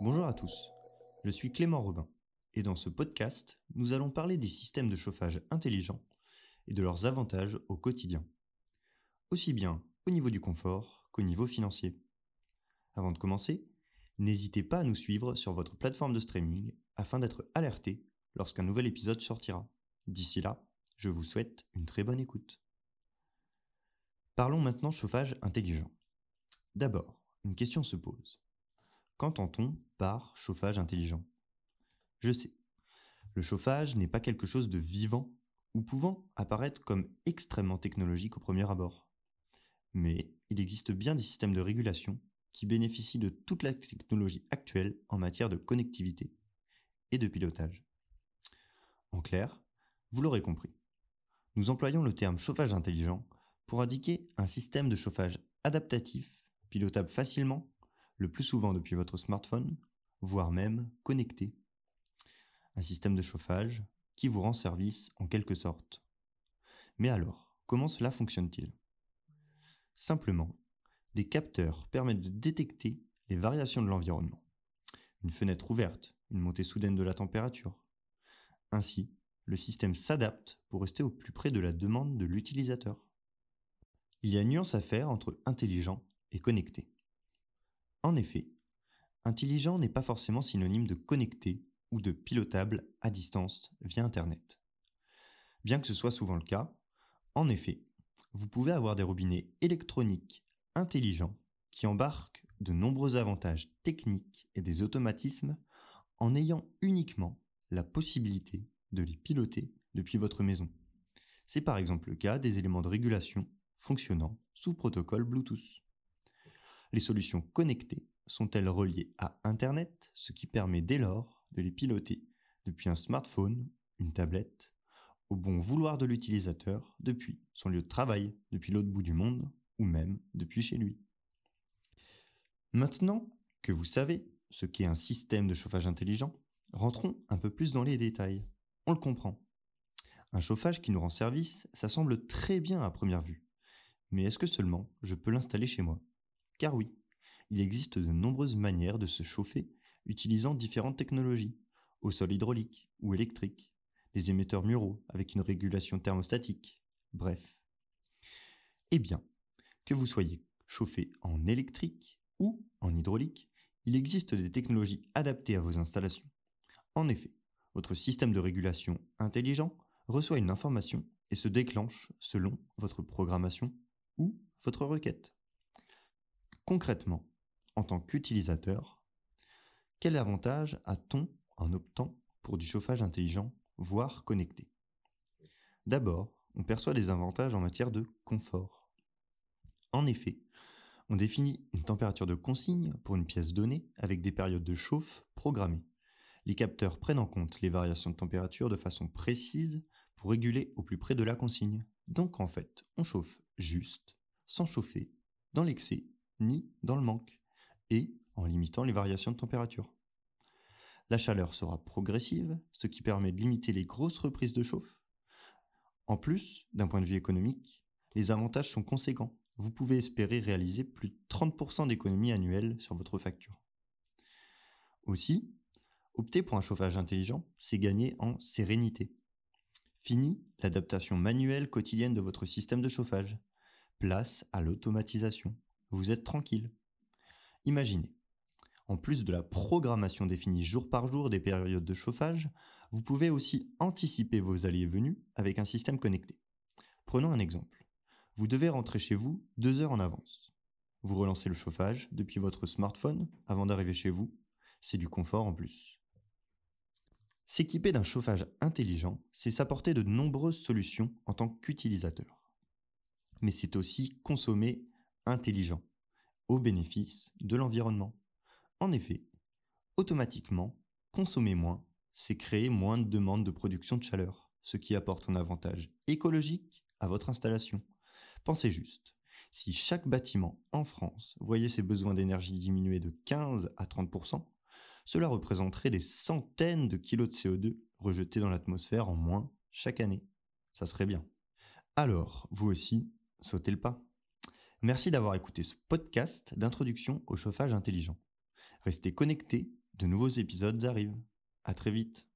Bonjour à tous, je suis Clément Robin et dans ce podcast, nous allons parler des systèmes de chauffage intelligents et de leurs avantages au quotidien, aussi bien au niveau du confort qu'au niveau financier. Avant de commencer, n'hésitez pas à nous suivre sur votre plateforme de streaming afin d'être alerté lorsqu'un nouvel épisode sortira. D'ici là, je vous souhaite une très bonne écoute. Parlons maintenant chauffage intelligent. D'abord, une question se pose. Qu'entend-on par chauffage intelligent? Je sais, le chauffage n'est pas quelque chose de vivant ou pouvant apparaître comme extrêmement technologique au premier abord. Mais il existe bien des systèmes de régulation qui bénéficient de toute la technologie actuelle en matière de connectivité et de pilotage. En clair, vous l'aurez compris, nous employons le terme chauffage intelligent pour indiquer un système de chauffage adaptatif, pilotable facilement, le plus souvent depuis votre smartphone, voire même connecté. Un système de chauffage qui vous rend service en quelque sorte. Mais alors, comment cela fonctionne-t-il? Simplement, des capteurs permettent de détecter les variations de l'environnement. Une fenêtre ouverte, une montée soudaine de la température. Ainsi, le système s'adapte pour rester au plus près de la demande de l'utilisateur. Il y a une nuance à faire entre intelligent et connecté. En effet, intelligent n'est pas forcément synonyme de connecté ou de pilotable à distance via Internet. Bien que ce soit souvent le cas, en effet, vous pouvez avoir des robinets électroniques intelligents qui embarquent de nombreux avantages techniques et des automatismes en ayant uniquement la possibilité de les piloter depuis votre maison. C'est par exemple le cas des éléments de régulation fonctionnant sous protocole Bluetooth. Les solutions connectées sont-elles reliées à Internet, ce qui permet dès lors de les piloter depuis un smartphone, une tablette, au bon vouloir de l'utilisateur depuis son lieu de travail, depuis l'autre bout du monde ou même depuis chez lui? Maintenant que vous savez ce qu'est un système de chauffage intelligent, rentrons un peu plus dans les détails. On le comprend. Un chauffage qui nous rend service, ça semble très bien à première vue. Mais est-ce que seulement je peux l'installer chez moi? Car oui, il existe de nombreuses manières de se chauffer utilisant différentes technologies, au sol hydraulique ou électrique, des émetteurs muraux avec une régulation thermostatique, bref. Eh bien, que vous soyez chauffé en électrique ou en hydraulique, il existe des technologies adaptées à vos installations. En effet, votre système de régulation intelligent reçoit une information et se déclenche selon votre programmation ou votre requête. Concrètement, en tant qu'utilisateur, quel avantage a-t-on en optant pour du chauffage intelligent, voire connecté? D'abord, on perçoit des avantages en matière de confort. En effet, on définit une température de consigne pour une pièce donnée avec des périodes de chauffe programmées. Les capteurs prennent en compte les variations de température de façon précise pour réguler au plus près de la consigne. Donc en fait, on chauffe juste, sans chauffer, dans l'excès, ni dans le manque, et en limitant les variations de température. La chaleur sera progressive, ce qui permet de limiter les grosses reprises de chauffe. En plus, d'un point de vue économique, les avantages sont conséquents. Vous pouvez espérer réaliser plus de 30% d'économie annuelle sur votre facture. Aussi, Opter pour un chauffage intelligent, c'est gagner en sérénité. Fini l'adaptation manuelle quotidienne de votre système de chauffage. Place à l'automatisation. Vous êtes tranquille. Imaginez, en plus de la programmation définie jour par jour des périodes de chauffage, vous pouvez aussi anticiper vos allées et venues avec un système connecté. Prenons un exemple. Vous devez rentrer chez vous deux heures en avance. Vous relancez le chauffage depuis votre smartphone avant d'arriver chez vous. C'est du confort en plus. S'équiper d'un chauffage intelligent, c'est s'apporter de nombreuses solutions en tant qu'utilisateur. Mais c'est aussi consommer intelligent, au bénéfice de l'environnement. En effet, automatiquement, consommer moins, c'est créer moins de demandes de production de chaleur, ce qui apporte un avantage écologique à votre installation. Pensez juste, si chaque bâtiment en France voyait ses besoins d'énergie diminuer de 15 à 30% cela représenterait des centaines de kilos de CO2 rejetés dans l'atmosphère en moins chaque année. Ça serait bien. Alors, vous aussi, sautez le pas. Merci d'avoir écouté ce podcast d'introduction au chauffage intelligent. Restez connectés De nouveaux épisodes arrivent. À très vite.